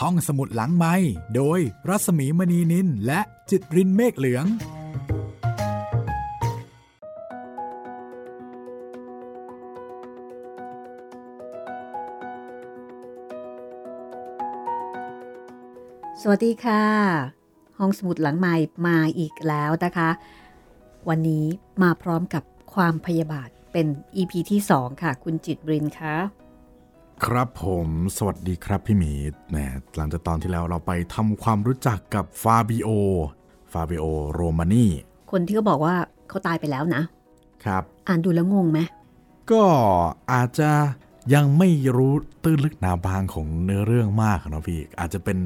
ห้องสมุดหลังไม้โดยรัสมีมณีนินและจิตรินเมฆเหลือง สวัสดีค่ะ ห้องสมุดหลังไม้มาอีกแล้วนะคะ วันนี้มาพร้อมกับความพยาบาทเป็น EP ที่ 2 ค่ะ คุณจิตรินคะ ครับผมสวัสดีครับพี่หมีแหมหลังจากตอนที่แล้วเราไปทำความรู้จักกับฟาบิโอ ฟาบิโอโรมานีคนที่เขาบอกว่าเขาตายไปแล้วนะ ครับ อ่านดูแล้วงงไหม ก็อาจจะยังไม่รู้ตื้นลึกหนาบางของเนื้อเรื่องมากเนาะพี่ อาจจะเป็น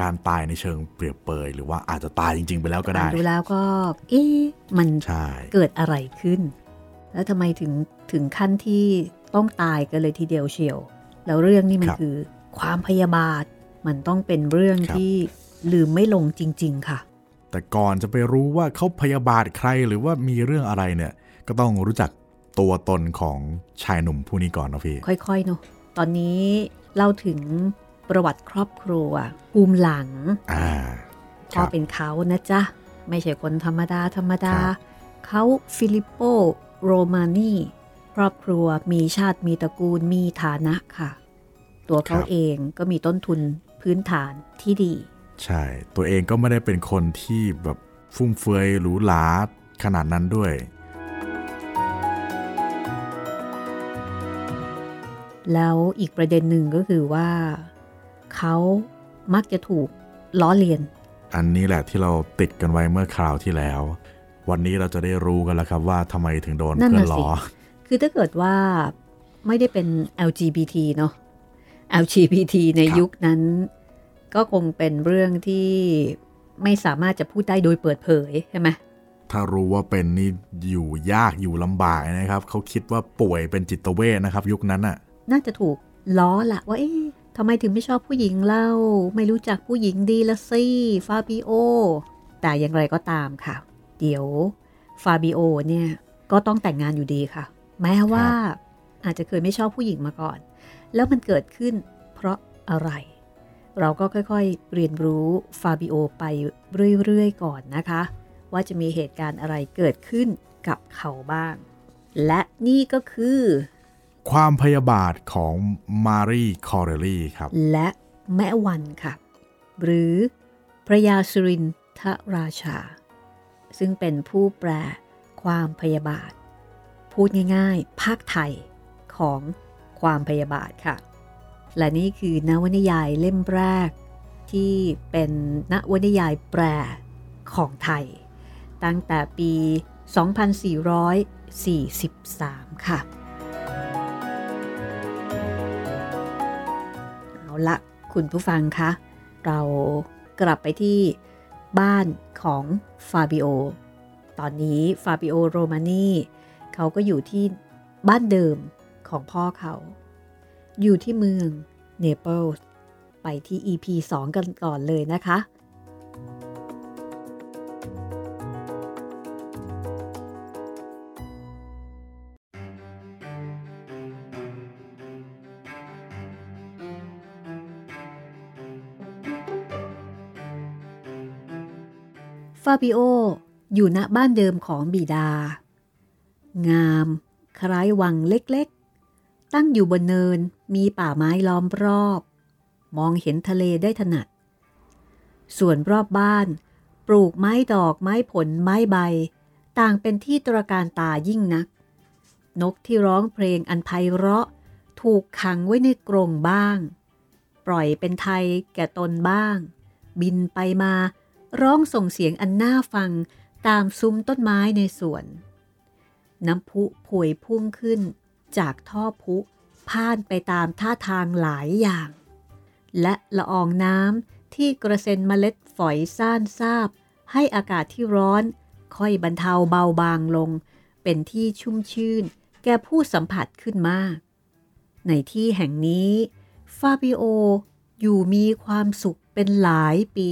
การตายในเชิงเปรียบเปรย หรือว่าอาจจะตายจริง ๆ ไปแล้วก็อ่าได้นดูแล้วก็ เอ๊ะมันใช่เกิดอะไรขึ้น แล้วทำไมถึงถึงขั้นที่ต้องตายกันเลยทีเดียวเชียว แล้วเรื่องนี้มันคือความพยาบาท มันต้องเป็นเรื่องที่ลืมไม่ลงจริง ๆ ค่ะ แต่ก่อนจะไปรู้ว่าเขาพยาบาทใครหรือว่ามีเรื่องอะไรเนี่ย ก็ต้องรู้จักตัวตนของชายหนุ่มผู้นี้ก่อนเนาะพี่ ค่อยๆเนาะตอนนี้เล่าถึงประวัติครอบครัวภูมิหลังอ่าพ่อเป็นเขานะจ๊ะ ไม่ใช่คนธรรมดา ธรรมดาครับเขาฟิลิปโป โรมานี ครอบครัวมีชาติมีตระกูลมีฐานะค่ะ ตัวเขาเองก็มีต้นทุนพื้นฐานที่ดี ใช่ ตัวเองก็ไม่ได้เป็นคนที่แบบฟุ่มเฟือยหรูหราขนาดนั้นด้วย แล้วอีกประเด็นหนึ่งก็คือว่า เขามักจะถูกล้อเลียน อันนี้แหละที่เราติดกันไว้เมื่อคราวที่แล้ว วันนี้เราจะได้รู้กันแล้วครับว่าทำไมถึงโดนนั่นเพื่อน่ะนสิล้อ คือถ้าเกิดว่าไม่ได้เป็น LGBT เนาะ LGBT ในครับยุคนั้น ก็คงเป็นเรื่องที่ไม่สามารถจะพูดได้โดยเปิดเผยใช่ไหมถ้ารู้ว่าเป็นนี่อยู่ยากอยู่ลำบากนะครับ เขาคิดว่าป่วยเป็นจิตเวชนะครับ ยุคนั้นอะน่าจะถูกล้อละว่าเอ๊ะทำไมถึงไม่ชอบผู้หญิงเล่า ไม่รู้จักผู้หญิงดีละสิฟาบิโอ แต่อย่างไรก็ตามค่ะ เดี๋ยวฟาบิโอเนี่ยก็ต้องแต่งงานอยู่ดีค่ะ แม้ว่าอาจจะเคยไม่ชอบผู้หญิงมาก่อน แล้วมันเกิดขึ้นเพราะอะไร เราก็ค่อยๆ เรียนรู้ฟาบิโอไปเรื่อยๆ ก่อนนะคะ ว่าจะมีเหตุการณ์อะไรเกิดขึ้นกับเขาบ้าง และนี่ก็คือ ความพยาบาทของมารีคอเรลลี่ครับ และแม่วันค่ะ หรือพระยาสุรินทราชา ซึ่งเป็นผู้แปลความพยาบาท พูดง่ายๆ ภาคไทยของ ความพยาบาทค่ะ และนี่คือนวนิยายเล่มแรก ที่เป็นนวนิยายแปลของไทย ตั้งแต่ปี 2443 ค่ะ เอาละคุณผู้ฟังคะ เรากลับไปที่บ้านของฟาบิโอ ตอนนี้ฟาบิโอโรมานีเขาก็อยู่ที่บ้านเดิม ของพ่อเขา อยู่ที่เมืองเนเปิลส์ไปที่ EP 2 กันก่อนเลยนะคะ ฟาบิโออยู่ณบ้านเดิมของบิดา งาม คล้ายวังเล็ก ตั้งอยู่บนเนินมีป่าไม้ล้อมรอบ มองเห็นทะเลได้ถนัด ส่วนรอบบ้าน ปลูกไม้ดอกไม้ผลไม้ใบ ต่างเป็นที่ตระการตายิ่งนัก นกที่ร้องเพลงอันไพเราะ ถูกขังไว้ในกรงบ้าง ปล่อยเป็นไทยแก่ตนบ้าง บินไปมาร้องส่งเสียงอันน่าฟังตามซุ้มต้นไม้ในสวน น้ำพุผวยพุ่งขึ้นจากท่อพุ พ่านไปตามท่าทางหลายอย่าง และละอองน้ำที่กระเซ็นเมล็ดฝอยซ่านซาบ ให้อากาศที่ร้อน ค่อยบรรเทาเบาบางลง เป็นที่ชุ่มชื่น แก่ผู้สัมผัสขึ้นมาก ในที่แห่งนี้ ฟาบิโออยู่มีความสุขเป็นหลายปี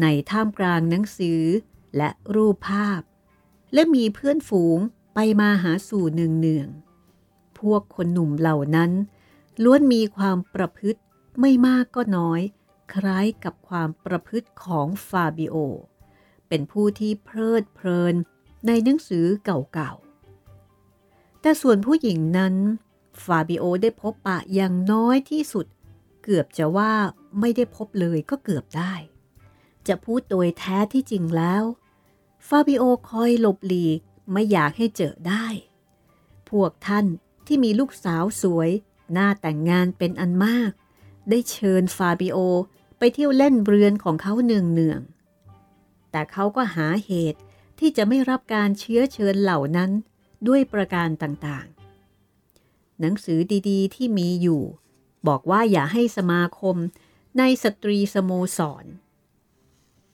ในท่ามกลางหนังสือและรูปภาพ และมีเพื่อนฝูงไปมาหาสู่เนืองๆ พวกคนหนุ่มเหล่านั้น ล้วนมีความประพฤติไม่มากก็น้อย คล้ายกับความประพฤติของฟาบิโอ เป็นผู้ที่เพลิดเพลินในหนังสือเก่าๆ แต่ส่วนผู้หญิงนั้น ฟาบิโอได้พบปะอย่างน้อยที่สุด เกือบจะว่าไม่ได้พบเลยก็เกือบได้ จะพูดโดยแท้ที่จริงแล้ว ฟาบิโอคอยหลบหลีกไม่อยากให้เจอได้ พวกท่าน ที่มีลูกสาวสวย หน้าแต่งงานเป็นอันมาก ได้เชิญฟาบิโอไปเที่ยวเล่นเรือนของเขาเนืองเนือง แต่เขาก็หาเหตุที่จะไม่รับการเชื้อเชิญเหล่านั้นด้วยประการต่างๆ หนังสือดีๆ ที่มีอยู่ บอกว่าอย่าให้สมาคมในสตรีสโมสร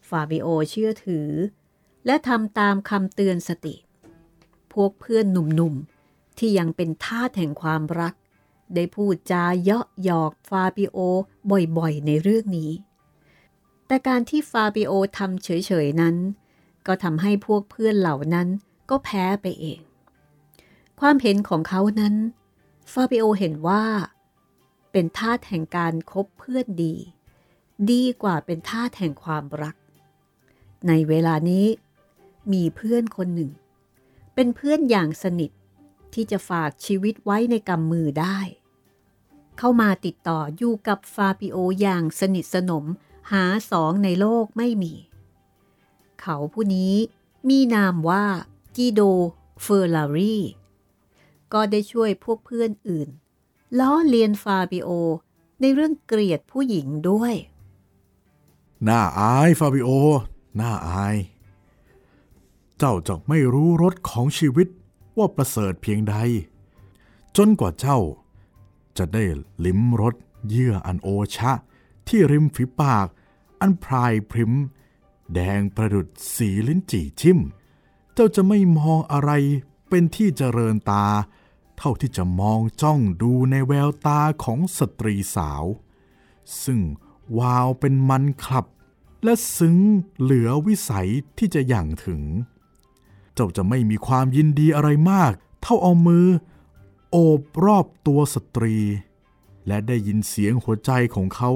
ฟาบิโอเชื่อถือ และทำตามคำเตือนสติ พวกเพื่อนหนุ่มๆ ที่ยังเป็นทาสแห่งความรัก ได้พูดจาเยาะหยอกฟาบิโอบ่อยๆ ในเรื่องนี้ แต่การที่ฟาบิโอทำเฉยๆนั้น ก็ทำให้พวกเพื่อนเหล่านั้นก็แพ้ไปเอง ความเห็นของเขานั้นฟาบิโอเห็นว่า เป็นท่าแห่งการคบเพื่อนดี ดีกว่าเป็นท่าแห่งความรัก ในเวลานี้มีเพื่อนคนหนึ่ง เป็นเพื่อนอย่างสนิท ที่จะฝากชีวิตไว้ในกำมือได้ เข้ามาติดต่ออยู่กับฟาบิโออย่างสนิทสนมหาสองในโลกไม่มี เขาผู้นี้มีนามว่ากิโดเฟอร์ลารีก็ได้ช่วยพวกเพื่อนอื่น ล้อเลียนฟาบิโอ ในเรื่องเกลียดผู้หญิงด้วย น่าอายฟาบิโอ น่าอาย เจ้าจะไม่รู้รสของชีวิต ว่าประเสริฐเพียงใด จนกว่าเจ้า จะได้ลิ้มรสเยื่ออันโอชะ ที่ริมฝีปาก อันพรายพริม แดงประดุดสีลิ้นจี่ชิม เจ้าจะไม่มองอะไรเป็นที่เจริญตา เท่าที่จะมองจ้องดูในแววตาของสตรีสาว ซึ่งวาวเป็นมันคลับ และซึ้งเหลือวิสัยที่จะอย่างถึง เจ้าจะไม่มีความยินดีอะไรมาก เท่าเอามือ โอบรอบตัวสตรี และได้ยินเสียงหัวใจของเขา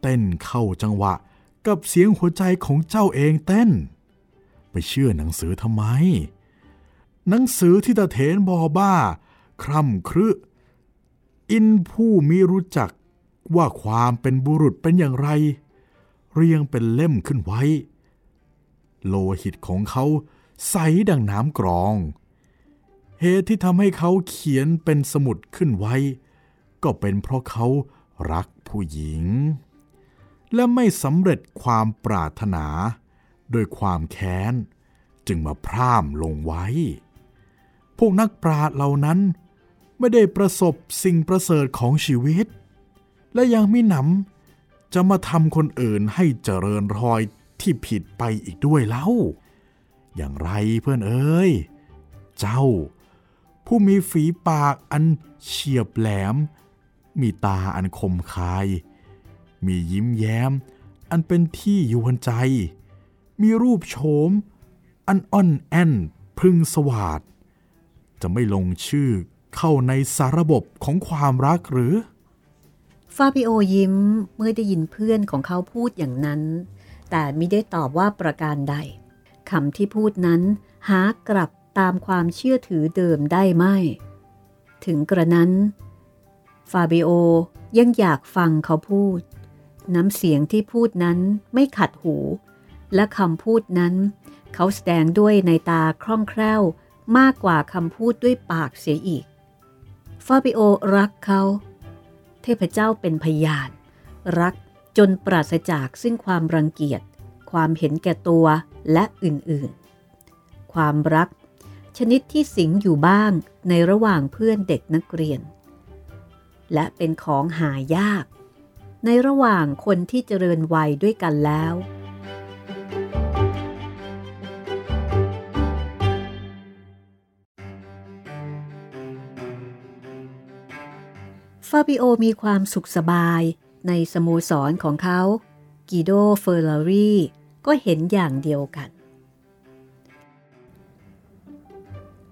เต้นเข้าจังหวะ กับเสียงหัวใจของเจ้าเองเต้น ไปเชื่อหนังสือทำไม หนังสือที่ตาเถนบอบ้า คร่ำครึอินผู้มีรู้จักว่าความเป็นบุรุษเป็นอย่างไร เรียงเป็นเล่มขึ้นไว้ โลหิตของเขา ใสดังน้ำกรอง เหตุที่ทำให้เขาเขียนเป็นสมุดขึ้นไว้ ก็เป็นเพราะเขารักผู้หญิง และไม่สำเร็จความปรารถนาโดยความแค้น จึงมาพร่ามลงไว้ พวกนักปราชญ์เหล่านั้นไม่ได้ประสบสิ่งประเสริฐของชีวิต และยังไม่หนำจะมาทำคนอื่นให้เจริญรอยที่ผิดไปอีกด้วยเล่า อย่างไรเพื่อนเอ้ย เจ้า ผู้มีฝีปากอันเฉียบแหลม มีตาอันคมคาย มียิ้มแย้ม อันเป็นที่ยวนใจ มีรูปโฉม อันอ่อนแอนพึงสวาด จะไม่ลงชื่อเข้าในสารบบของความรักหรือ ฟาบิโอยิ้มเมื่อได้ยินเพื่อนของเขาพูดอย่างนั้น แต่ไม่ได้ตอบว่าประการใด คำที่พูดนั้นหากลับตามความเชื่อถือเดิมได้ไหมถึงกระนั้น ฟาบิโอยังอยากฟังเขาพูด น้ำเสียงที่พูดนั้นไม่ขัดหู และคำพูดนั้น เขาแสดงด้วยในตาคล่องแคล่วมากกว่าคำพูดด้วยปากเสียอีก ฟาบิโอรักเขา เทพเจ้าเป็นพยาน รักจนปราศจากซึ่งความรังเกียจ ความเห็นแก่ตัว และอื่นๆ ความรัก ชนิดที่สิงอยู่บ้างในระหว่างเพื่อนเด็กนักเรียน และเป็นของหายาก ในระหว่างคนที่เจริญวัยด้วยกันแล้ว ฟาบิโอมีความสุขสบายในสโมสรของเขา กิโดเฟอร์ลารี ก็เห็นอย่างเดียวกัน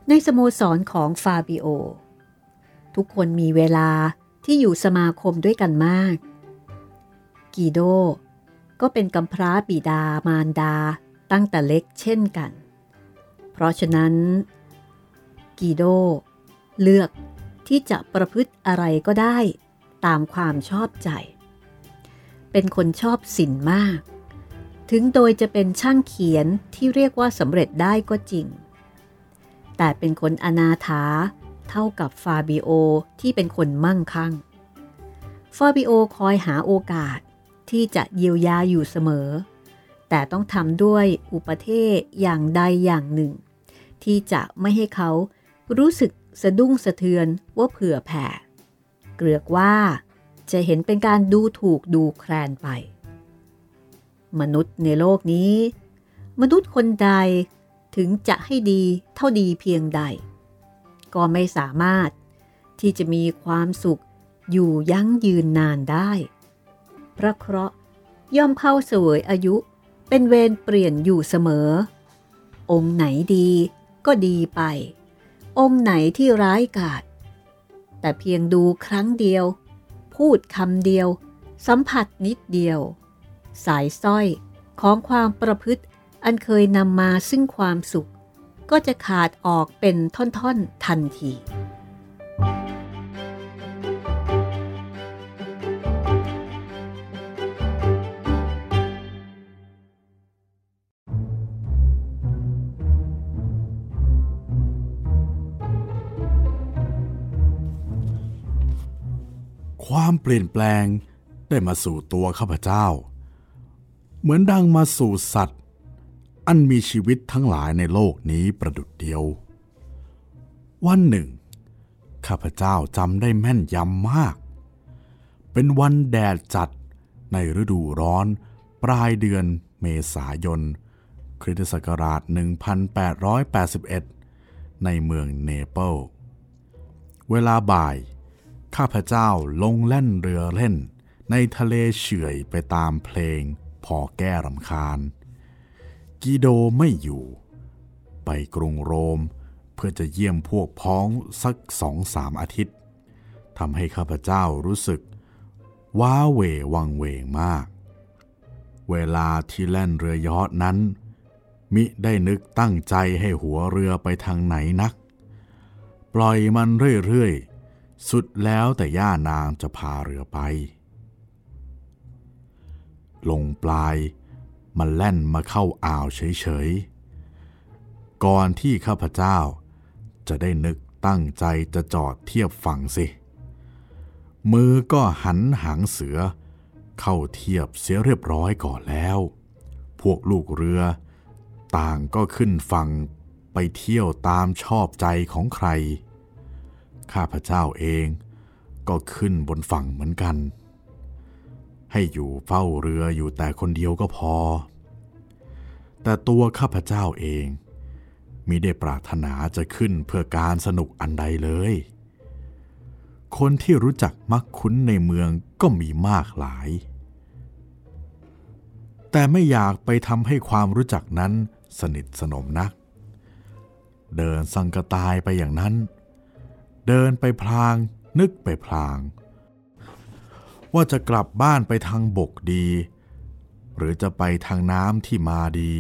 ในสโมสรของฟาบิโอ ทุกคนมีเวลาที่อยู่สมาคมด้วยกันมาก กีโดก็เป็นกำพร้าบิดามารดาตั้งแต่เล็กเช่นกัน เพราะฉะนั้น กีโดเลือกที่จะประพฤติอะไรก็ได้ตามความชอบใจ เป็นคนชอบศิลป์มาก ถึงโดยจะเป็นช่างเขียนที่เรียกว่าสำเร็จได้ก็จริง แต่เป็นคนอนาถาเท่ากับฟาบิโอที่เป็นคนมั่งคั่ง ฟาบิโอคอยหาโอกาสที่จะเยียวยาอยู่เสมอ แต่ต้องทำด้วยอุปเทศอย่างใดอย่างหนึ่ง ที่จะไม่ให้เขารู้สึกสะดุ้งสะเทือนว่าเผื่อแผ่ เกลือกว่าจะเห็นเป็นการดูถูกดูแคลนไป มนุษย์ในโลกนี้ มนุษย์คนใดถึงจะให้ดีเท่าดีเพียงใด ก็ไม่สามารถที่จะมีความสุขอยู่ยั้งยืนนานได้ พระเคราะห์ย่อมเข้าเสวยอายุเป็นเวรเปลี่ยนอยู่เสมอ องค์ไหนดีก็ดีไป องค์ไหนที่ร้ายกาจแต่เพียงดูครั้งเดียว พูดคำเดียว สัมผัสนิดเดียว สายสร้อยของความประพฤติอันเคยนำมาซึ่งความสุข ก็จะขาดออกเป็นท่อนๆทันที ความเปลี่ยนแปลงได้มาสู่ตัวข้าพเจ้า เหมือนดังมาสู่สัตว์ อันมีชีวิตทั้งหลายในโลกนี้ประดุดเดียว วันหนึ่ง ข้าพเจ้าจำได้แม่นยำมาก เป็นวันแดดจัดในฤดูร้อนปลายเดือนเมษายน คริสตศักราช 1881 ในเมืองเนเปิลเวลาบ่าย ข้าพเจ้าลงเล่นเรือเล่น ในทะเลเฉื่อยไปตามเพลง พอแก้รำคาญกีโดไม่อยู่ ไปกรุงโรมเพื่อจะเยี่ยมพวกพ้องสักสองสามอาทิตย์ทำให้ข้าพเจ้ารู้สึก ว้าเววังเวงมาก เวลาที่แล่นเรือยอทนั้น มิได้นึกตั้งใจให้หัวเรือไปทางไหนนัก ปล่อยมันเรื่อยๆ สุดแล้วแต่ย่านางจะพาเรือไป ลงปลาย มันแล่นมาเข้าอ่าวเฉยๆ ก่อนที่ข้าพเจ้า จะได้นึกตั้งใจจะจอดเทียบฝั่งสิ มือก็หันหางเสือ เข้าเทียบเสียเรียบร้อยก่อนแล้ว พวกลูกเรือ ต่างก็ขึ้นฝั่งไปเที่ยวตามชอบใจของใคร ข้าพเจ้าเองก็ขึ้นบนฝั่งเหมือนกัน ให้อยู่เฝ้าเรืออยู่แต่คนเดียวก็พอ แต่ตัวข้าพเจ้าเองมิได้ปรารถนาจะขึ้นเพื่อการสนุกอันใดเลย คนที่รู้จักมักคุ้นในเมืองก็มีมากหลาย แต่ไม่อยากไปทำให้ความรู้จักนั้นสนิทสนมนัก เดินสังกตายไปอย่างนั้น เดินไปพลางนึกไปพลาง ว่าจะกลับบ้านไปทางบกดี หรือจะไปทางน้ำที่มาดี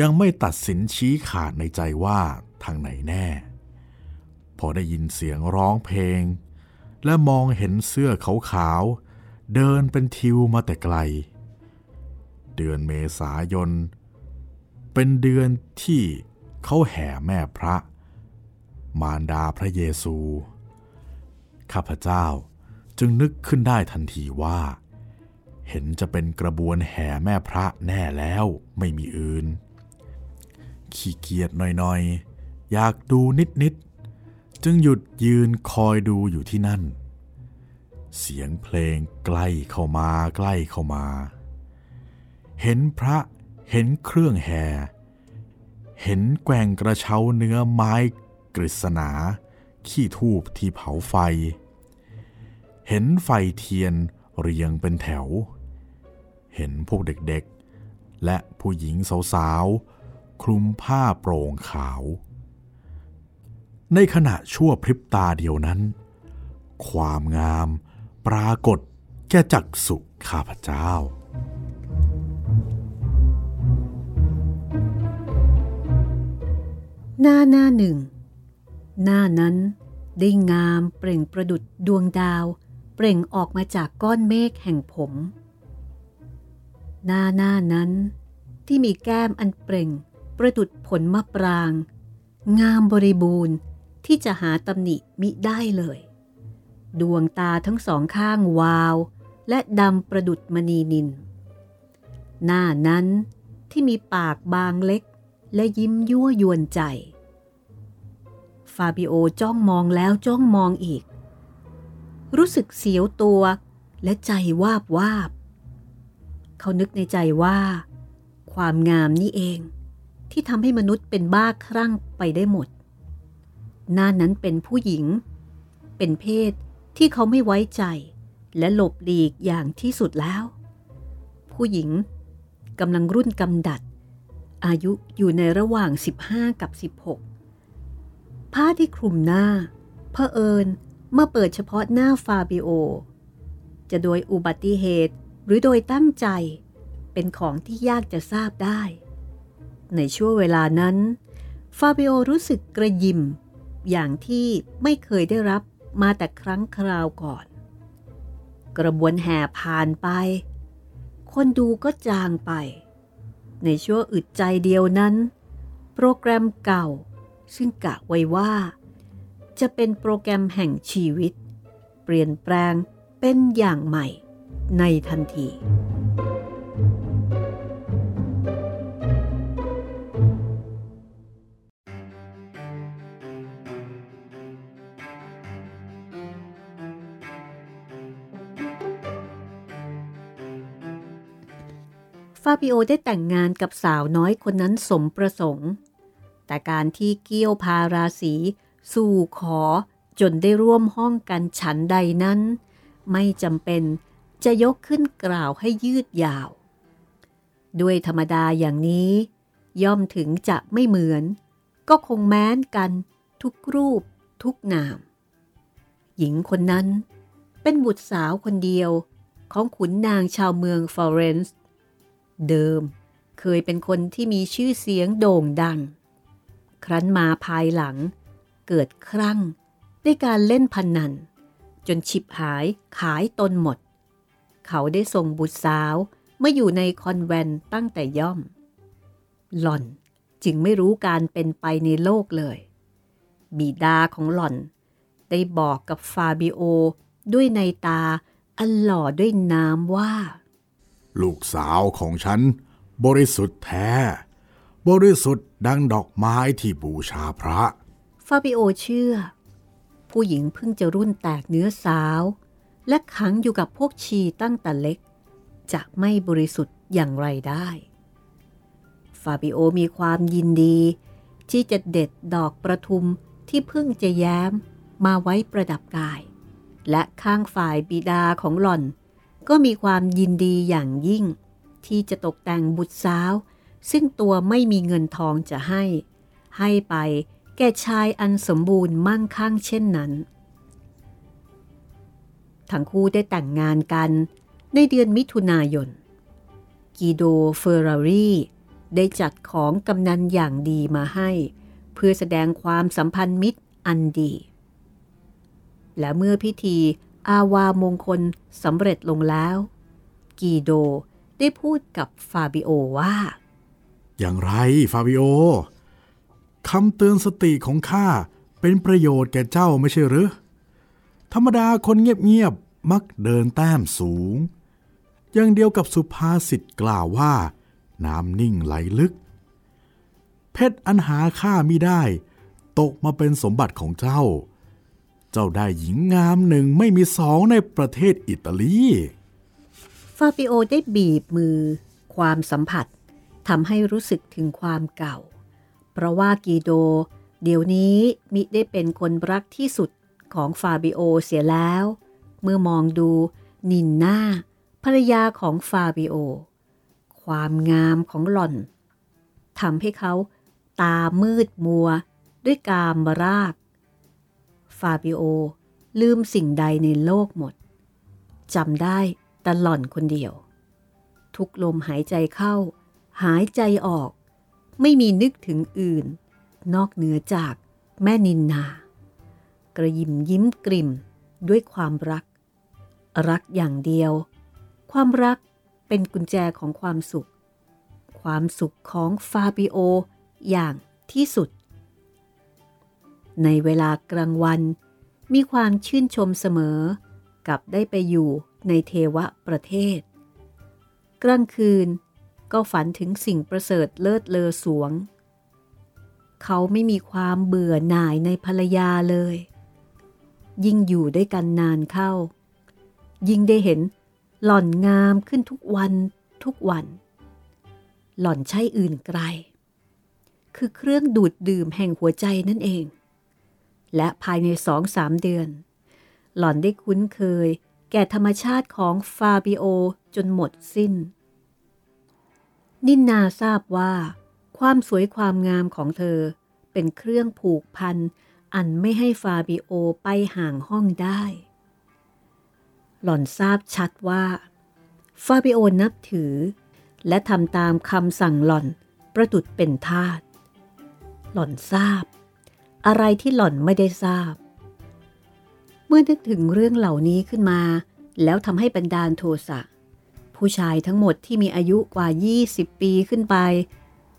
ยังไม่ตัดสินชี้ขาดในใจว่าทางไหนแน่ พอได้ยินเสียงร้องเพลง และมองเห็นเสื้อขาวๆเดินเป็นทิวมาแต่ไกล เดือนเมษายน เป็นเดือนที่เขาแห่แม่พระ มารดาพระเยซู ข้าพเจ้า จึงนึกขึ้นได้ทันทีว่า เห็นจะเป็นกระบวนแห่แม่พระแน่แล้วไม่มีอื่น ขี้เกียจหน่อยๆ อยากดูนิดๆ จึงหยุดยืนคอยดูอยู่ที่นั่น เสียงเพลงใกล้เข้ามาใกล้เข้ามา เห็นพระเห็นเครื่องแห่ เห็นแกว่งกระเช้าเนื้อไม้กฤษณา ขี้ทูบที่เผาไฟ เห็นไฟเทียนเรียงเป็นแถว เห็นพวกเด็กๆ และผู้หญิงสาวๆ คลุมผ้าโปร่งขาว ในขณะชั่วพริบตาเดียวนั้น ความงามปรากฏแก่จักสุข้าพเจ้า หน้าหน้าหนึ่ง หน้านั้นได้งามเปล่งประดุดดวงดาว เปล่งออกมาจากก้อนเมฆแห่งผม หน้าหน้านั้นที่มีแก้มอันเปล่ง ประดุดผลมะปราง งามบริบูรณ์ที่จะหาตำหนิมิได้เลย ดวงตาทั้งสองข้างวาว และดำประดุดมณีนิน หน้านั้นที่มีปากบางเล็กและยิ้มยั่วยวนใจ ฟาบิโอจ้องมองแล้วจ้องมองอีก รู้สึกเสียวตัวและใจวาบวาบ เขานึกในใจว่า ความงามนี่เอง ที่ทำให้มนุษย์เป็นบ้าคลั่งไปได้หมด หน้านั้นเป็นผู้หญิง เป็นเพศที่เขาไม่ไว้ใจ และหลบหลีกอย่างที่สุดแล้ว ผู้หญิงกำลังรุ่นกำดัด อายุอยู่ในระหว่าง 15 กับ 16 ผ้าที่คลุมหน้าเผอิญ เมื่อเปิดเฉพาะหน้าฟาบิโอ จะโดยอุบัติเหตุหรือโดยตั้งใจเป็นของที่ยากจะทราบได้ ในช่วงเวลานั้น ฟาบิโอรู้สึกกระยิม อย่างที่ไม่เคยได้รับมาแต่ครั้งคราวก่อน กระบวนแห่ผ่านไป คนดูก็จางไป ในช่วงอึดใจเดียวนั้น โปรแกรมเก่า ซึ่งกะไว้ว่า จะเป็นโปรแกรมแห่งชีวิต เปลี่ยนแปลงเป็นอย่างใหม่ในทันที ฟาบิโอได้แต่งงานกับสาวน้อยคนนั้นสมประสงค์ แต่การที่เกี้ยวพาราศี สู่ขอจนได้ร่วมห้องกันฉันใดนั้น ไม่จำเป็นจะยกขึ้นกล่าวให้ยืดยาว ด้วยธรรมดาอย่างนี้ ย่อมถึงจะไม่เหมือน ก็คงแม้นกันทุกรูปทุกนาม หญิงคนนั้นเป็นบุตรสาวคนเดียวของขุนนางชาวเมืองฟลอเรนซ์เดิมเคยเป็นคนที่มีชื่อเสียงโด่งดัง ครั้นมาภายหลังเเกิดครั่งด้วยการเล่นพนนัน จนฉิบหายขายตนหมด เขาได้ส่งบุตรสาวมาอยู่ในคอนแวนต์ตั้งแต่ย่อม หล่อนจึงไม่รู้การเป็นไปในโลกเลย บิดาของหล่อน ได้บอกกับฟาบิโอด้วยในตาอันหล่อด้วยน้ำว่า ลูกสาวของฉัน บริสุทธิ์แท้ บริสุทธิ์ดังดอกไม้ที่บูชาพระ ฟาบิโอเชื่อ ผู้หญิงเพิ่งจะรุ่นแตกเนื้อสาว และขังอยู่กับพวกชีตั้งแต่เล็ก จะไม่บริสุทธิ์อย่างไรได้ ฟาบิโอมีความยินดี ที่จะเด็ดดอกประทุมที่เพิ่งจะแย้มมาไว้ประดับกาย และข้างฝ่ายบิดาของหล่อน ก็มีความยินดีอย่างยิ่ง ที่จะตกแต่งบุตรสาว ซึ่งตัวไม่มีเงินทองจะให้ ให้ไป แก่ชายอันสมบูรณ์มั่งคั่งเช่นนั้น ทั้งคู่ได้แต่งงานกันในเดือนมิถุนายนกีโดเฟอร์รารีได้จัดของกำนันอย่างดีมาให้ เพื่อแสดงความสัมพันธมิตรอันดี และเมื่อพิธีอาวาหมงคลสำเร็จลงแล้ว กีโดได้พูดกับฟาบิโอว่า อย่างไรฟาบิโอ คำเตือนสติของข้าเป็นประโยชน์แก่เจ้าไม่ใช่หรือ ธรรมดาคนเงียบๆมักเดินแต้มสูง อย่างเดียวกับสุภาษิตกล่าวว่า น้ำนิ่งไหลลึก เพชรอันหาค่ามิได้ ตกมาเป็นสมบัติของเจ้า เจ้าได้หญิงงามหนึ่งไม่มีสองในประเทศอิตาลีฟาบิโอได้บีบมือ ความสัมผัสทำให้รู้สึกถึงความเก่า เพราะว่ากีโด เดี๋ยวนี้มิได้เป็นคนรักที่สุดของฟาบิโอเสียแล้ว เมื่อมองดูนินนาภรรยาของฟาบิโอ ความงามของหล่อนทำให้เขาตามืดมัวด้วยกามราก ฟาบิโอลืมสิ่งใดในโลกหมดจำได้แต่หล่อนคนเดียว ทุกลมหายใจเข้า หายใจออก ไม่มีนึกถึงอื่น นอกเหนือจากแม่นินนา กระยิมยิ้มกริ่มด้วยความรัก รักอย่างเดียว ความรักเป็นกุญแจของความสุข ความสุขของฟาบิโออย่างที่สุด ในเวลากลางวันมีความชื่นชมเสมอ กับได้ไปอยู่ในเทวะประเทศ กลางคืน ก็ฝันถึงสิ่งประเสริฐเลิศเลอสวง เขาไม่มีความเบื่อหน่ายในภรรยาเลย ยิ่งอยู่ด้วยกันนานเข้า ยิ่งได้เห็นหล่อนงามขึ้นทุกวันทุกวัน หล่อนใช่อื่นไกล คือเครื่องดูดดื่มแห่งหัวใจนั่นเอง และภายในสองสามเดือน หล่อนได้คุ้นเคยแก่ธรรมชาติของฟาบิโอจนหมดสิ้น นินนาทราบว่า ความสวยความงามของเธอ เป็นเครื่องผูกพัน อันไม่ให้ฟาบิโอไปห่างห้องได้ หล่อนทราบชัดว่า ฟาบิโอนับถือ และทำตามคำสั่งหล่อนประดุดเป็นทาสหล่อนทราบ อะไรที่หล่อนไม่ได้ทราบ เมื่อนึกถึงเรื่องเหล่านี้ขึ้นมา แล้วทำให้บรรดาลโทสะ ผู้ชายทั้งหมดที่มีอายุกว่า 20 ปีขึ้นไป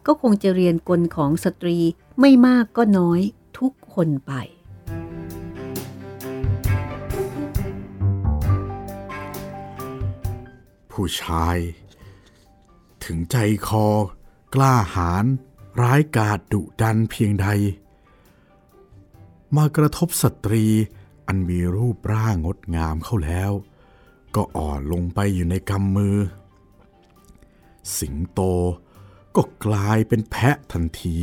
ก็คงจะเรียนกลของสตรีไม่มากก็น้อยทุกคนไป ผู้ชาย ถึงใจคอกล้าหาญร้ายกาจดุดันเพียงใด มากระทบสตรีอันมีรูปร่างงดงามเข้าแล้ว ก็อ่อนลงไปอยู่ในกำมือ สิงโตก็กลายเป็นแพะทันที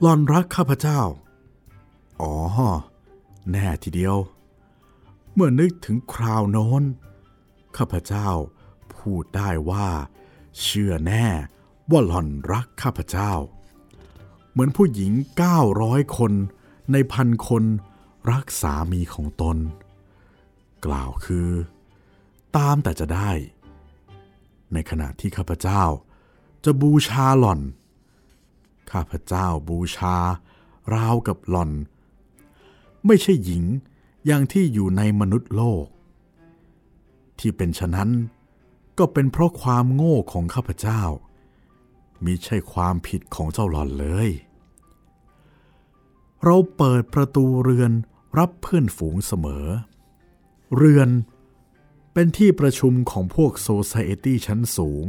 หลอนรักข้าพเจ้า อ๋อ แน่ทีเดียว เมื่อนึกถึงคราวโน้น ข้าพเจ้าพูดได้ว่า เชื่อแน่ว่าหล่อนรักข้าพเจ้า เหมือนผู้หญิง 900 คนในพันคนรักสามีของตน กล่าวคือ ตามแต่จะได้ ในขณะที่ข้าพเจ้าจะบูชาหล่อน ข้าพเจ้าบูชาราวกับหล่อน ไม่ใช่หญิงอย่างที่อยู่ในมนุษย์โลก ที่เป็นฉะนั้นก็เป็นเพราะความโง่ของข้าพเจ้ามิใช่ความผิดของเจ้าหล่อนเลย เราเปิดประตูเรือนรับเพื่อนฝูงเสมอ เรือนเป็นที่ประชุมของพวกโซซ i ตี้ชั้นสูง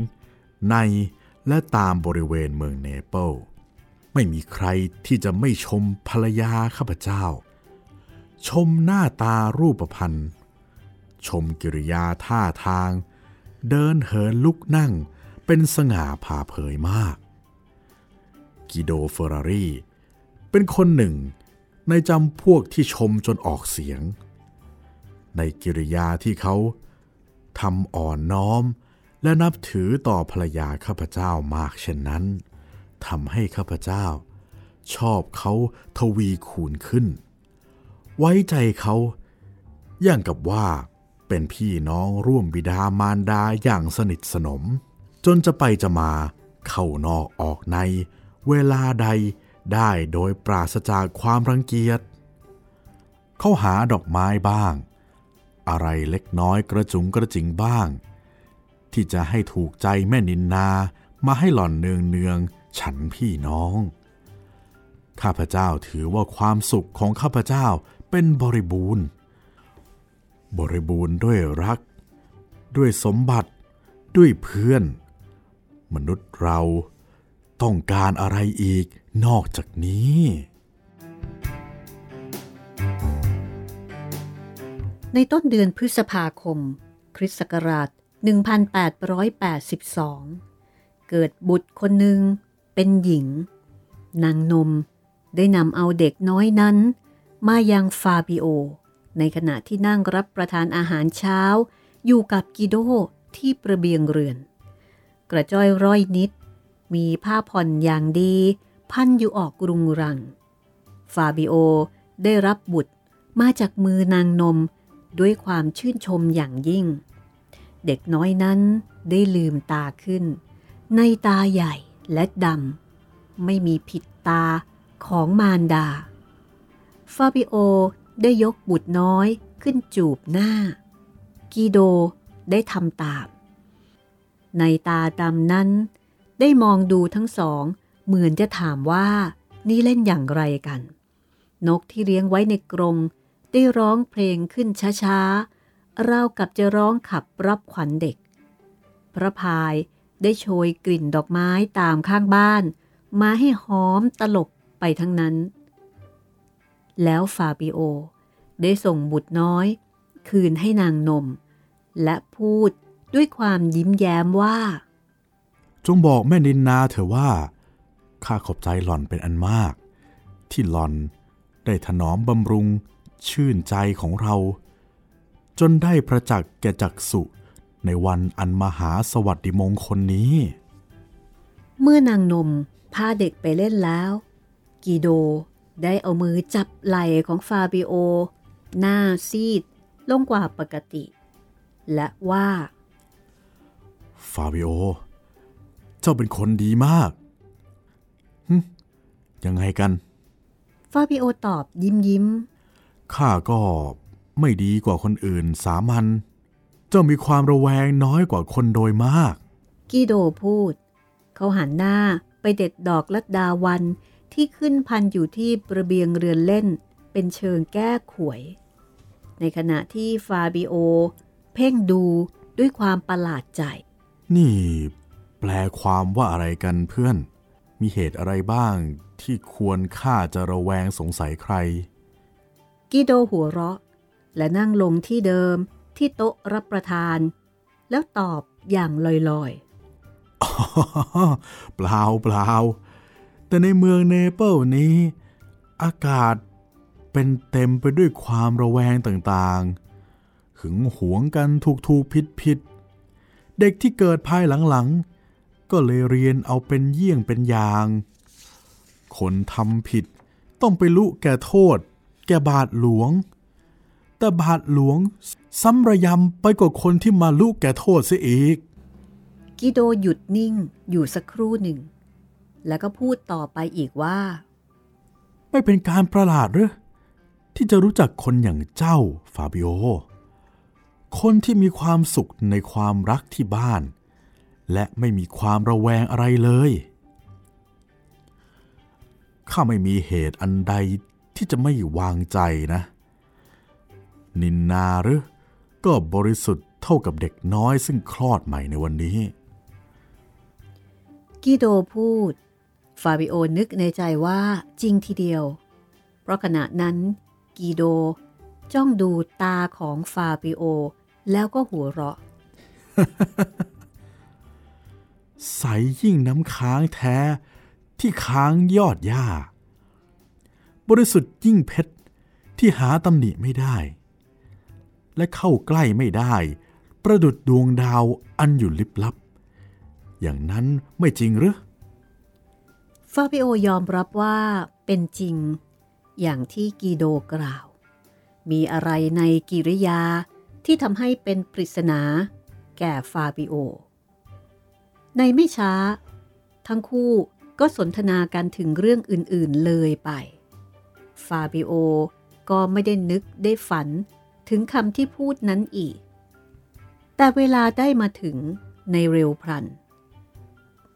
ในและตามบริเวณเมืองเนเปิลไม่มีใครที่จะไม่ชมภรรยาข้าพเจ้า ชมหน้าตารูปพรรณชมกิริยาท่าทาง เดินเหินลุกนั่งเป็นสง่าผ่าเผยมาก กิโดเฟอร์รารีเป็นคนหนึ่งในจำพวกที่ชมจนออกเสียง ในกิริยาที่เขาทำอ่อนน้อม และนับถือต่อภรรยาข้าพเจ้ามากเช่นนั้นทำให้ข้าพเจ้า ชอบเขาทวีคูณขึ้น ไว้ใจเขาอย่างกับว่าเป็นพี่น้องร่วมบิดามารดาอย่างสนิทสนม จนจะไปจะมาเข้านอกออกใน เวลาใดได้โดยปราศจากความรังเกียจเขาหาดอกไม้บ้าง อะไรเล็กน้อยกระจุงกระจิงบ้าง ที่จะให้ถูกใจแม่นินนามาให้หล่อนเนืองเนืองฉันพี่น้อง ข้าพเจ้าถือว่าความสุขของข้าพเจ้าเป็นบริบูรณ์ บริบูรณ์ด้วยรัก ด้วยสมบัติ ด้วยเพื่อน มนุษย์เราต้องการอะไรอีกนอกจากนี้ ในต้นเดือนพฤษภาคม คริสต์ศักราช 1882 เกิดบุตรคนหนึ่งเป็นหญิง นางนมได้นำเอาเด็กน้อยนั้น มายังฟาบิโอ ในขณะที่นั่งรับประทานอาหารเช้า อยู่กับกิโดที่ประเบียงเรือน กระจ้อยร้อยนิด มีผ้าผ่อนอย่างดี พันอยู่ออกกรุงรัง ฟาบิโอได้รับบุตรมาจากมือนางนม ด้วยความชื่นชมอย่างยิ่ง เด็กน้อยนั้นได้ลืมตาขึ้น ในตาใหญ่และดำไม่มีผิดตาของมารดา ฟาบิโอได้ยกบุตรน้อยขึ้นจูบหน้ากีโดได้ทำตาม ในตาดำนั้น ได้มองดูทั้งสอง เหมือนจะถามว่านี่เล่นอย่างไรกัน นกที่เลี้ยงไว้ในกรง ได้ร้องเพลงขึ้นช้าๆราวกับจะร้องขับรับขวัญเด็ก พระพายได้โชยกลิ่นดอกไม้ตามข้างบ้าน มาให้หอมตลบไปทั้งนั้น แล้วฟาบิโอ ได้ส่งบุตรน้อย คืนให้นางนม และพูดด้วยความยิ้มแย้มว่า จงบอกแม่นินนาเถอะว่า ข้าขอบใจหล่อนเป็นอันมาก ที่หล่อนได้ถนอมบำรุง ชื่นใจของเรา จนได้ประจักษ์แก่จักสุในวันอันมหาสวัสดิมงคลนี้ เมื่อนางนมพาเด็กไปเล่นแล้ว กีโดได้เอามือจับไหล่ของฟาบิโอ หน้าซีด ลงกว่าปกติ และว่า ฟาบิโอ เจ้าเป็นคนดีมากหึยังไงกัน ฟาบิโอตอบยิ้มยิ้ม ข้าก็ไม่ดีกว่าคนอื่นสามัญเจ้ามีความระแวงน้อยกว่าคนโดยมากกีโดพูด เขาหันหน้าไปเด็ดดอกลัดดาวันที่ขึ้นพันอยู่ที่ระเบียงเรือนเล่น เป็นเชิงแก้ขวย ในขณะที่ฟาบิโอ เพ่งดูด้วยความประหลาดใจ นี่แปลความว่าอะไรกันเพื่อน มีเหตุอะไรบ้างที่ควรข้าจะระแวงสงสัยใคร กิโดหัวเราะ และนั่งลงที่เดิมที่โต๊ะรับประทาน แล้วตอบอย่างลอยเปล่าเปล่าแต่ในเมืองเนเปิลนี้ อากาศเป็นเต็มไปด้วยความระแวงต่างๆ หึงหวงกันถูกถูกผิดผิดเด็กที่เกิดภายหลังๆ ก็เลยเรียนเอาเป็นเยี่ยงเป็นอย่าง คนทำผิดต้องไปลุแก่โทษ แก่บาทหลวง แต่บาทหลวงซ้ำระยำไปกว่าคนที่มาลุแก่โทษเสียอีกๆกิโดหยุดนิ่งอยู่สักครู่หนึ่ง แล้วก็พูดต่อไปอีกว่า ไม่เป็นการประหลาดหรือที่จะรู้จักคนอย่างเจ้าฟาบิโอ คนที่มีความสุขในความรักที่บ้าน และไม่มีความระแวงอะไรเลย ข้าไม่มีเหตุอันใด ที่จะไม่วางใจนะ นินนาหรือก็บริสุทธิ์เท่ากับเด็กน้อยซึ่งคลอดใหม่ในวันนี้ กิโดพูด ฟาบิโอนึกในใจว่าจริงทีเดียว เพราะขณะนั้นกีโดจ้องดูตาของฟาบิโอ แล้วก็หัวเราะ ใสยิ่งน้ำค้างแท้ที่ค้างยอดหญ้า บริสุทธิ์ยิ่งเพชรที่หาตำหนิไม่ได้ และเข้าใกล้ไม่ได้ ประดุดดวงดาวอันอยู่ลิบลับ อย่างนั้นไม่จริงหรือฟาบิโอยอมรับว่าเป็นจริง อย่างที่กีโดกล่าว มีอะไรในกิริยาที่ทำให้เป็นปริศนา แก่ฟาบิโอ ในไม่ช้า ทั้งคู่ก็สนทนากันถึงเรื่องอื่น ๆเลยไป ฟาบิโอ ก็ไม่ได้นึกได้ฝันถึงคำที่พูดนั้นอีก แต่เวลาได้มาถึงในเร็วพลัน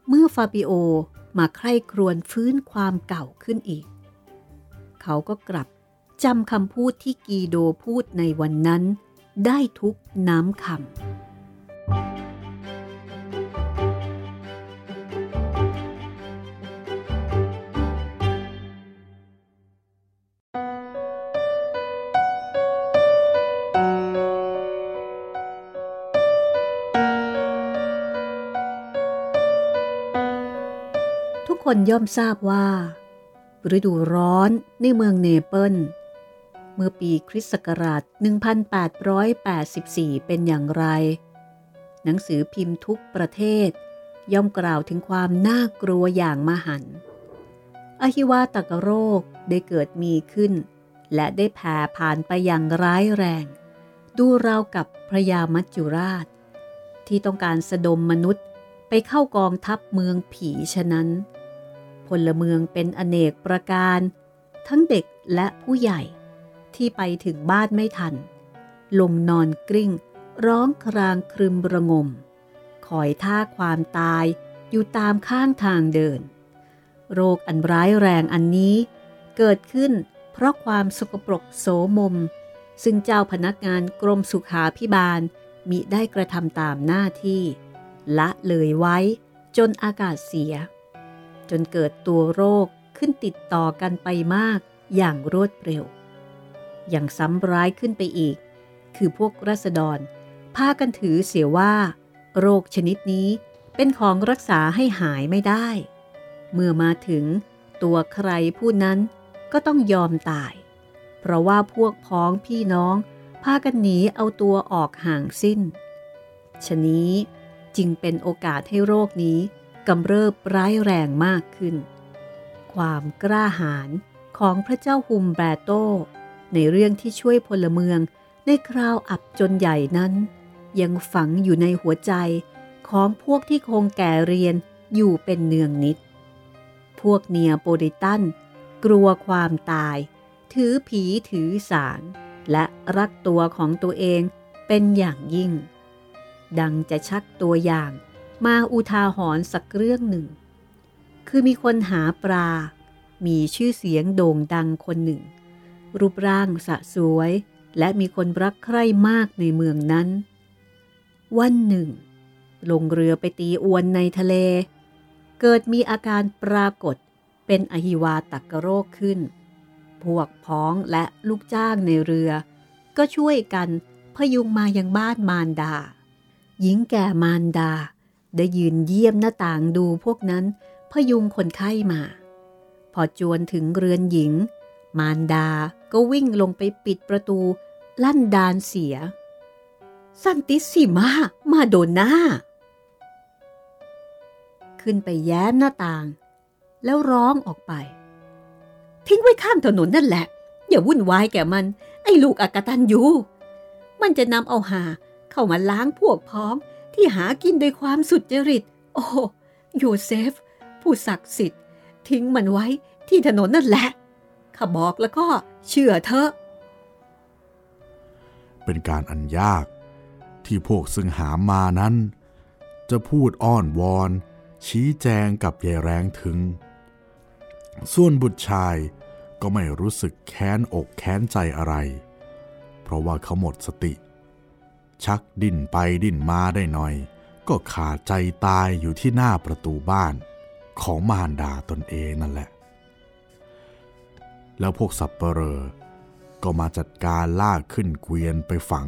เมื่อฟาบิโอมาใคร่ครวญฟื้นความเก่าขึ้นอีก เขาก็กลับจำคำพูดที่กีโดพูดในวันนั้น ได้ทุกน้ำคำ คนย่อมทราบว่า ฤดูร้อนในเมืองเนเปิลเมื่อปีคริสต์ศักราช 1884 เป็นอย่างไร หนังสือพิมพ์ทุกประเทศ ย่อมกล่าวถึงความน่ากลัวอย่างมหัน อหิวาตกโรคได้เกิดมีขึ้น และได้แผ่ผ่านไปอย่างร้ายแรง ดูราวกับพระยามัจจุราช ที่ต้องการสะดมมนุษย์ไปเข้ากองทัพเมืองผีฉะนั้น ผลเมืองเป็นอเนกประการ ทั้งเด็กและผู้ใหญ่ที่ไปถึงบ้านไม่ทัน ลงนอนกริ้ง ร้องครางครึมระงม คอยท่าความตายอยู่ตามข้างทางเดิน โรคอันร้ายแรงอันนี้เกิดขึ้นเพราะความสกปรกโสมม ซึ่งเจ้าพนักงานกรมสุขาพิบาลมิได้กระทำตามหน้าที่ ละเลยไว้จนอากาศเสีย จนเกิดตัวโรคขึ้นติดต่อกันไปมากอย่างรวดเร็ว อย่างซ้ำร้ายขึ้นไปอีก คือพวกรัษฎรพากันถือเสียว่า โรคชนิดนี้เป็นของรักษาให้หายไม่ได้ เมื่อมาถึงตัวใครผู้นั้นก็ต้องยอมตาย เพราะว่าพวกพ้องพี่น้องพากันหนีเอาตัวออกห่างสิ้น ชนี้จึงเป็นโอกาสให้โรคนี้ กำเริบร้ายแรงมากขึ้น ความกล้าหาญของพระเจ้าฮุมแบรโต ในเรื่องที่ช่วยพลเมืองในคราวอับจนใหญ่นั้น ยังฝังอยู่ในหัวใจของพวกที่คงแก่เรียนอยู่เป็นเนืองนิด พวกเนียโปริตัน กลัวความตาย ถือผีถือสาร และรักตัวของตัวเองเป็นอย่างยิ่ง ดังจะชักตัวอย่าง มาอุทาหรณ์สักเรื่องหนึ่ง คือมีคนหาปลา มีชื่อเสียงโด่งดังคนหนึ่ง รูปร่างสะสวย และมีคนรักใคร่มากในเมืองนั้น วันหนึ่ง ลงเรือไปตีอวนในทะเล เกิดมีอาการปรากฏเป็นอหิวาตักโรคขึ้น พวกพ้องและลูกจ้างในเรือ ก็ช่วยกันพยุงมายังบ้านมารดา หญิงแก่มารดา ได้ยืนเยี่ยมหน้าต่างดูพวกนั้นพยุงคนไข้มา พอจวนถึงเรือนหญิง มารดาก็วิ่งลงไปปิดประตู ลั่นดานเสีย สันติสิมา มาโดนหน้า ขึ้นไปแย้มหน้าต่าง แล้วร้องออกไป ทิ้งไว้ข้างถนนนั่นแหละ อย่าวุ่นวายแก่มัน ไอ้ลูกอากตันยูมันจะนำเอาหาเข้ามาล้างพวกพ้อง ที่หากินโดยความสุดจริต โอ้โยเซฟ ผู้ศักดิ์สิทธิ์ ทิ้งมันไว้ที่ถนนนั่นแหละข้าบอกแล้วก็เชื่อเถอเป็นการอันยากที่พวกซึ่งหามานั้น จะพูดอ้อนวอน ชี้แจงกับยายแรงถึง ส่วนบุตรชายก็ไม่รู้สึกแค้นอกแค้นใจอะไร เพราะว่าเขาหมดสติ ชักดิ้นไปดิ้นมาได้หน่อย ก็ขาดใจตายอยู่ที่หน้าประตูบ้าน ของมารดาตนเองนั่นแหละ แล้วพวกสับเปลอก็มาจัดการลากขึ้นเกวียนไปฝัง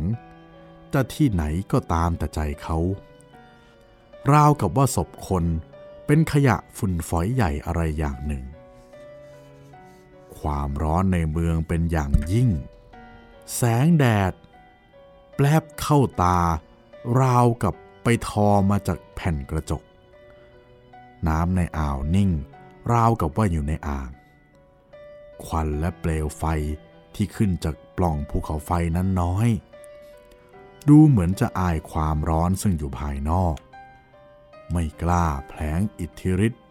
แต่ที่ไหนก็ตามแต่ใจเขาราวกับว่าศพคนเป็นขยะฝุ่นฝอยใหญ่อะไรอย่างหนึ่ง ความร้อนในเมืองเป็นอย่างยิ่ง แสงแดด แปลบเข้าตา ราวกับไปทอมาจากแผ่นกระจก น้ำในอ่าวนิ่ง ราวกับว่าอยู่ในอ่าง ควันและเปลวไฟที่ขึ้นจากปล่องภูเขาไฟนั้นน้อย ดูเหมือนจะอายความร้อนซึ่งอยู่ภายนอก ไม่กล้าแผลงอิทธิฤทธิ์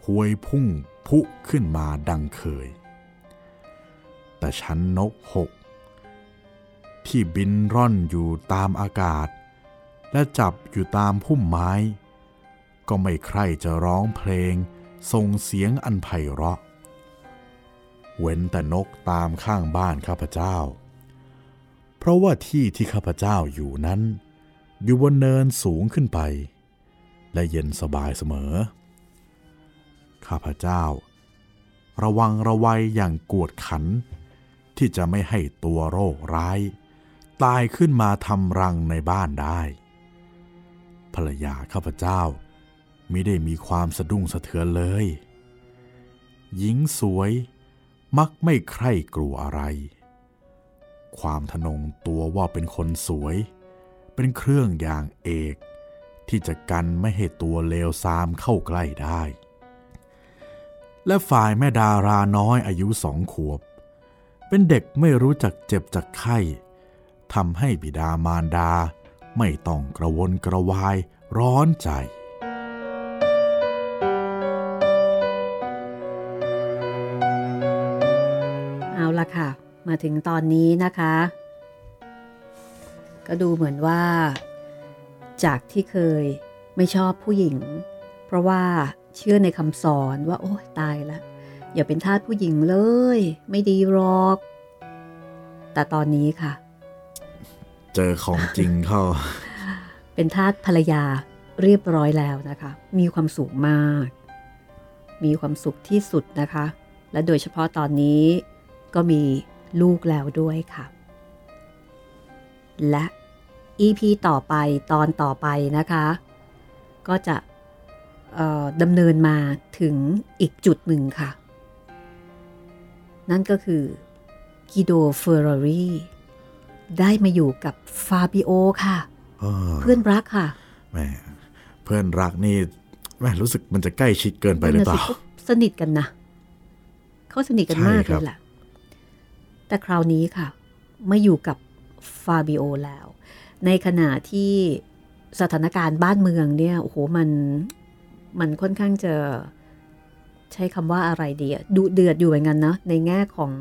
พวยพุ่งพุขึ้นมาดังเคย แต่ชั้นนกหก ที่บินร่อนอยู่ตามอากาศ และจับอยู่ตามพุ่มไม้ ก็ไม่ใครจะร้องเพลงส่งเสียงอันไพเราะ เว้นแต่นกตามข้างบ้านข้าพเจ้า เพราะว่าที่ที่ข้าพเจ้าอยู่นั้น อยู่บนเนินสูงขึ้นไป และเย็นสบายเสมอ ข้าพเจ้า ระวังระวัยอย่างกวดขันที่จะไม่ให้ตัวโรคร้าย ตายขึ้นมาทำรังในบ้านได้ ภรรยาข้าพเจ้ามิได้มีความสะดุ้งสะเทือนเลย หญิงสวยมักไม่ใคร่กลัวอะไร ความทนงตัวว่าเป็นคนสวย เป็นเครื่องอย่างเอกที่จะกันไม่ให้ตัวเลวซามเข้าใกล้ได้ และฝ่ายแม่ดาราน้อยอายุสองขวบ เป็นเด็กไม่รู้จักเจ็บจากไข้ ทำให้บิดามารดา ไม่ต้องกระวนกระวายร้อนใจ เอาละค่ะ มาถึงตอนนี้นะคะ ก็ดูเหมือนว่า จากที่เคยไม่ชอบผู้หญิง เพราะว่าเชื่อในคำสอนว่า โอ้ตายละอย่าเป็นทาสผู้หญิงเลย ไม่ดีหรอก แต่ตอนนี้ค่ะ เจอของจริงเข้า เป็นทาสภรรยาเรียบร้อยแล้วนะคะ มีความสุขมาก มีความสุขที่สุดนะคะ และโดยเฉพาะตอนนี้ก็มีลูกแล้วด้วยค่ะ และ EP ต่อไปตอนต่อไปนะคะ ก็จะดำเนินมาถึงอีกจุดหนึ่งค่ะ นั่นก็คือกิโดเฟอร์รารี ได้มาอยู่กับฟาบิโอค่ะ เพื่อนรักค่ะแม่เพื่อนรักนี่แม่รู้สึกมันจะใกล้ชิดเกินไปหรือเปล่าสนิทกันนะเขาสนิทกันมากเลยแหละแต่คราวนี้ค่ะ มาอยู่กับฟาบิโอแล้ว ในขณะที่สถานการณ์บ้านเมืองเนี่ยโอ้โหมันมันค่อนข้างจะใช้คำว่าอะไรดีอะดุเดือดอยู่เหมือนกันนะในแง่ของ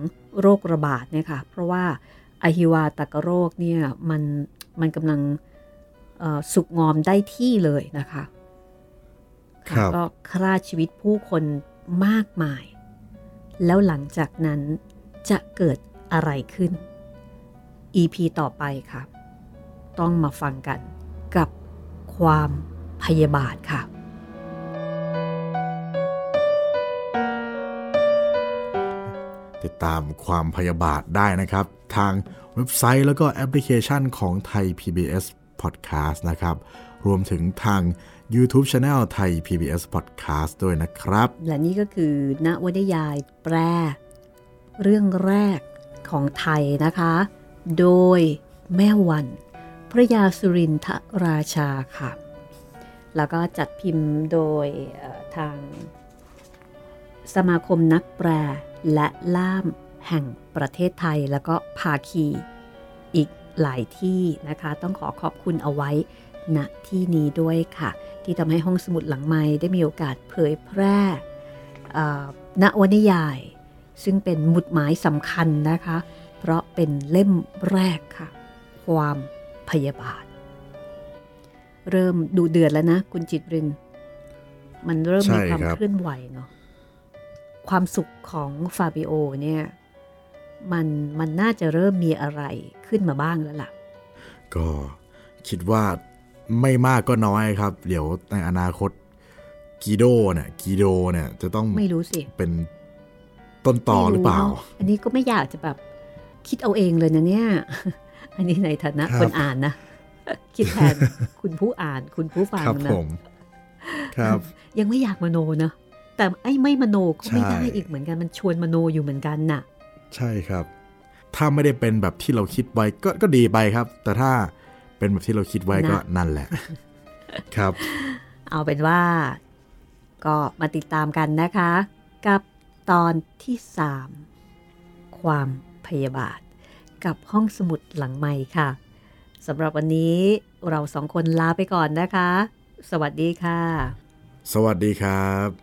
โรคระบาดเนี่ยค่ะ เพราะว่า อหิวาตกโรคเนี่ยมันมันกำลังสุกงอมได้ที่เลยนะคะก็ฆ่าชีวิตผู้คนมากมาย แล้วหลังจากนั้นจะเกิดอะไรขึ้น EP ต่อไปค่ะ ต้องมาฟังกันกับความพยาบาทค่ะ ติดตามความพยาบาทได้นะครับ ทางเว็บไซต์ แล้วก็แอปพลิเคชันของไทย PBS Podcast นะครับ รวมถึงทาง YouTube Channel ไทย PBS Podcast ด้วยนะครับ และนี่ก็คือ ณวนิยายแปลเรื่องแรกของไทยนะคะ โดยแม่วัน พระยาสุรินทราชาค่ะ แล้วก็จัดพิมพ์โดยทางสมาคมนักแปลและล่าม แห่งประเทศไทยแล้วก็ภาคีอีกหลายที่นะคะ ต้องขอขอบคุณเอาไว้ณที่นี้ด้วยค่ะ ที่ทำให้ห้องสมุดหลังไม้ได้มีโอกาสเผยแพร่ณวนิยาย ซึ่งเป็นหมุดหมายสำคัญนะคะ เพราะเป็นเล่มแรกค่ะ ความพยาบาท เริ่มดูเดือดแล้วนะ คุณจิตริน มันเริ่มมีความเคลื่อนไหวเนาะความสุขของฟาบิโอเนี่ย มันมันน่าจะเริ่มมีอะไรขึ้นมาบ้างแล้วล่ะ ก็คิดว่าไม่มากก็น้อยครับ เดี๋ยวในอนาคตกีโดเนี่ยกีโดเนี่ยจะต้องไม่รู้สิเป็นต้นต่อหรือเปล่า อันนี้ก็ไม่อยากจะแบบคิดเอาเองเลยนะเนี่ย อันนี้ในฐานะคนอ่านนะ คิดแทนคุณผู้อ่านคุณผู้ฟังนะครับ ยังไม่อยากมโนนะแต่ไอ้ไม่มโนก็ไม่ได้อีกเหมือนกันมันชวนมโนอยู่เหมือนกันน่ะ ใช่ครับ ถ้าไม่ได้เป็นแบบที่เราคิดไว้ก็ก็ดีไปครับ แต่ถ้าเป็นแบบที่เราคิดไว้ก็นั่นแหละ ครับ เอาเป็นว่า ก็มาติดตามกันนะคะ กับตอนที่สามความพยาบาท กับห้องสมุดหลังใหม่ค่ะสำหรับวันนี้เราสองคนลาไปก่อนนะคะ สวัสดีค่ะ สวัสดีครับ